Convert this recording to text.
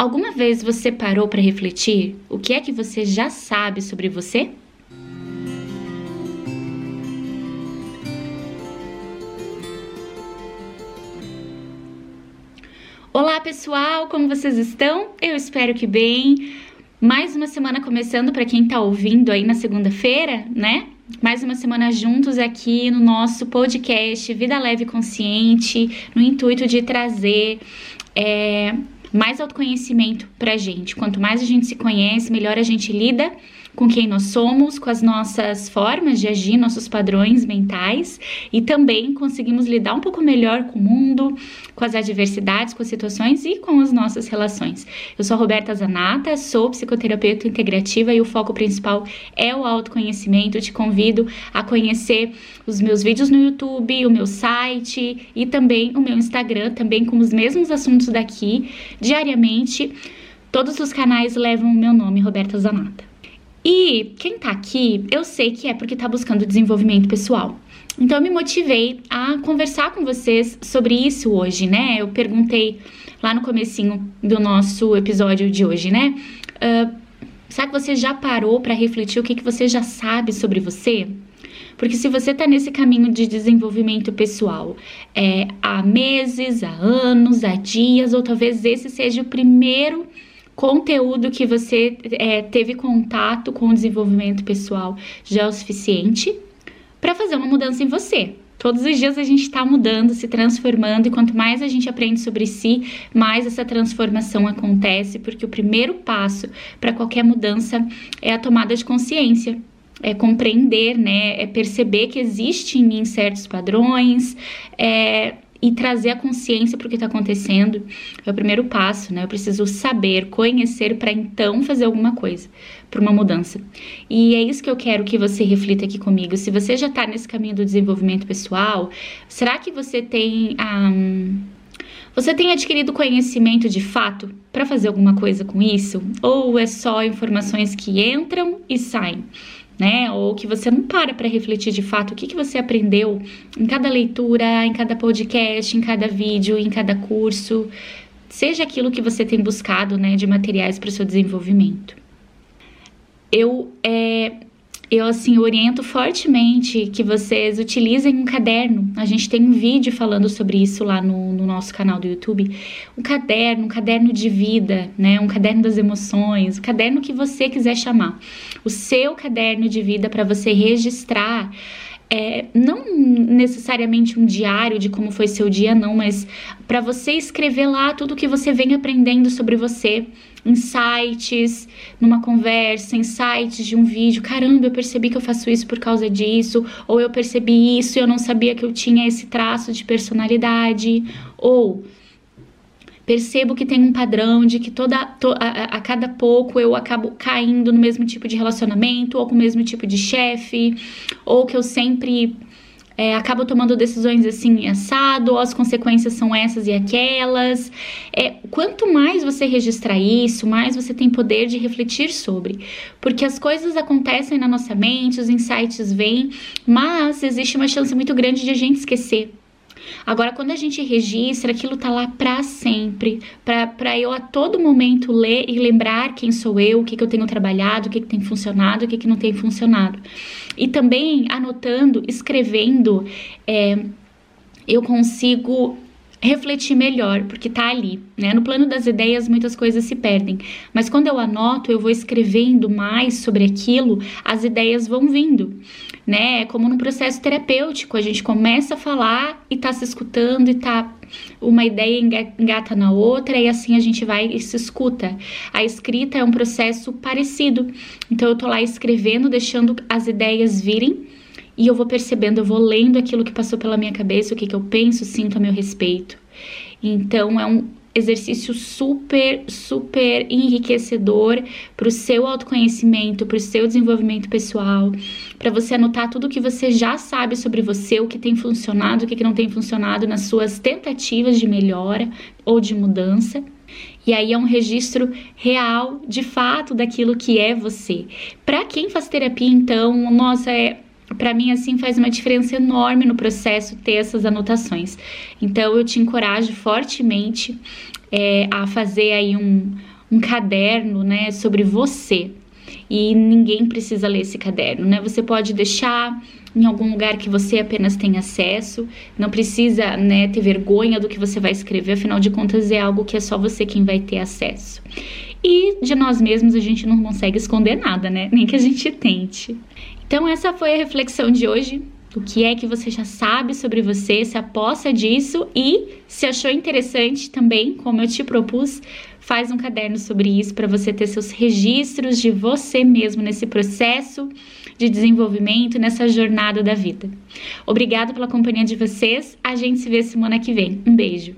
Alguma vez você parou para refletir o que é que você já sabe sobre você? Olá pessoal, como vocês estão? Eu espero que bem. Mais uma semana começando para quem está ouvindo aí na segunda-feira, né? Mais uma semana juntos aqui no nosso podcast Vida Leve Consciente, no intuito de trazer é, mais autoconhecimento pra gente. Quanto mais a gente se conhece, melhor a gente lida com quem nós somos, com as nossas formas de agir, nossos padrões mentais e também conseguimos lidar um pouco melhor com o mundo, com as adversidades, com as situações e com as nossas relações. Eu sou a Roberta Zanata, sou psicoterapeuta integrativa e o foco principal é o autoconhecimento. Eu te convido a conhecer os meus vídeos no YouTube, o meu site e também o meu Instagram, também com os mesmos assuntos daqui, diariamente. Todos os canais levam o meu nome, Roberta Zanata. E quem tá aqui, eu sei que é porque tá buscando desenvolvimento pessoal. Então eu me motivei a conversar com vocês sobre isso hoje, né? Eu perguntei lá no comecinho do nosso episódio de hoje, né? Uh, será que você já parou para refletir o que, que você já sabe sobre você? Porque se você está nesse caminho de desenvolvimento pessoal é, há meses, há anos, há dias, ou talvez esse seja o primeiro conteúdo que você é, teve contato com o desenvolvimento pessoal já é o suficiente para fazer uma mudança em você. Todos os dias a gente está mudando, se transformando, e quanto mais a gente aprende sobre si, mais essa transformação acontece, porque o primeiro passo para qualquer mudança é a tomada de consciência. É compreender, né? É perceber que existe em mim certos padrões, é e trazer a consciência para o que está acontecendo é o primeiro passo, né? Eu preciso saber, conhecer para então fazer alguma coisa, para uma mudança. E é isso que eu quero que você reflita aqui comigo. Se você já está nesse caminho do desenvolvimento pessoal, será que você tem um, você tem adquirido conhecimento de fato para fazer alguma coisa com isso? Ou é só informações que entram e saem? Né? Ou que você não para para refletir de fato o que, que você aprendeu em cada leitura, em cada podcast, em cada vídeo, em cada curso, seja aquilo que você tem buscado, né, de materiais para o seu desenvolvimento. Eu é, eu assim oriento fortemente que vocês utilizem um caderno. A gente tem um vídeo falando sobre isso lá no, no, nosso canal do YouTube. Um caderno, um caderno de vida, né? Um caderno das emoções, o um caderno que você quiser chamar. O seu caderno de vida para você registrar é, não necessariamente um diário de como foi seu dia, não, mas para você escrever lá tudo que você vem aprendendo sobre você, insights, numa conversa, insights de um vídeo. Caramba, eu percebi que eu faço isso por causa disso, ou eu percebi isso e eu não sabia que eu tinha esse traço de personalidade, ou percebo que tem um padrão de que toda to, a, a, cada pouco eu acabo caindo no mesmo tipo de relacionamento ou com o mesmo tipo de chefe, ou que eu sempre é, acabo tomando decisões assim assado, as consequências são essas e aquelas. É, quanto mais você registrar isso, mais você tem poder de refletir sobre, porque as coisas acontecem na nossa mente, os insights vêm, mas existe uma chance muito grande de a gente esquecer. Agora, quando a gente registra, aquilo tá lá para sempre, para eu a todo momento ler e lembrar quem sou eu, o que, que eu tenho trabalhado, o que, que tem funcionado, o que, que não tem funcionado. E também anotando, escrevendo, é, eu consigo refletir melhor, porque tá ali, né? No plano das ideias muitas coisas se perdem, mas quando eu anoto, eu vou escrevendo mais sobre aquilo, as ideias vão vindo, né? É como num processo terapêutico, a gente começa a falar e tá se escutando e tá uma ideia engata na outra e assim a gente vai e se escuta. A escrita é um processo parecido. Então eu tô lá escrevendo, deixando as ideias virem e eu vou percebendo, eu vou lendo aquilo que passou pela minha cabeça, o que, que eu penso, sinto a meu respeito. Então é um exercício super, super enriquecedor para o seu autoconhecimento, para o seu desenvolvimento pessoal, para você anotar tudo o que você já sabe sobre você, o que tem funcionado, o que não tem funcionado nas suas tentativas de melhora ou de mudança. E aí é um registro real, de fato, daquilo que é você. Para quem faz terapia, então, nossa, é para mim assim faz uma diferença enorme no processo ter essas anotações. Então eu te encorajo fortemente é, a fazer aí um, um caderno, né, sobre você. E ninguém precisa ler esse caderno, né? Você pode deixar em algum lugar que você apenas tem acesso, não precisa, né, ter vergonha do que você vai escrever, afinal de contas é algo que é só você quem vai ter acesso. E de nós mesmos a gente não consegue esconder nada, né? Nem que a gente tente. Então essa foi a reflexão de hoje o que é que você já sabe sobre você, se aposta disso e se achou interessante também, como eu te propus, faz um caderno sobre isso para você ter seus registros de você mesmo nesse processo de desenvolvimento, nessa jornada da vida. Obrigada pela companhia de vocês. A gente se vê semana que vem. Um beijo.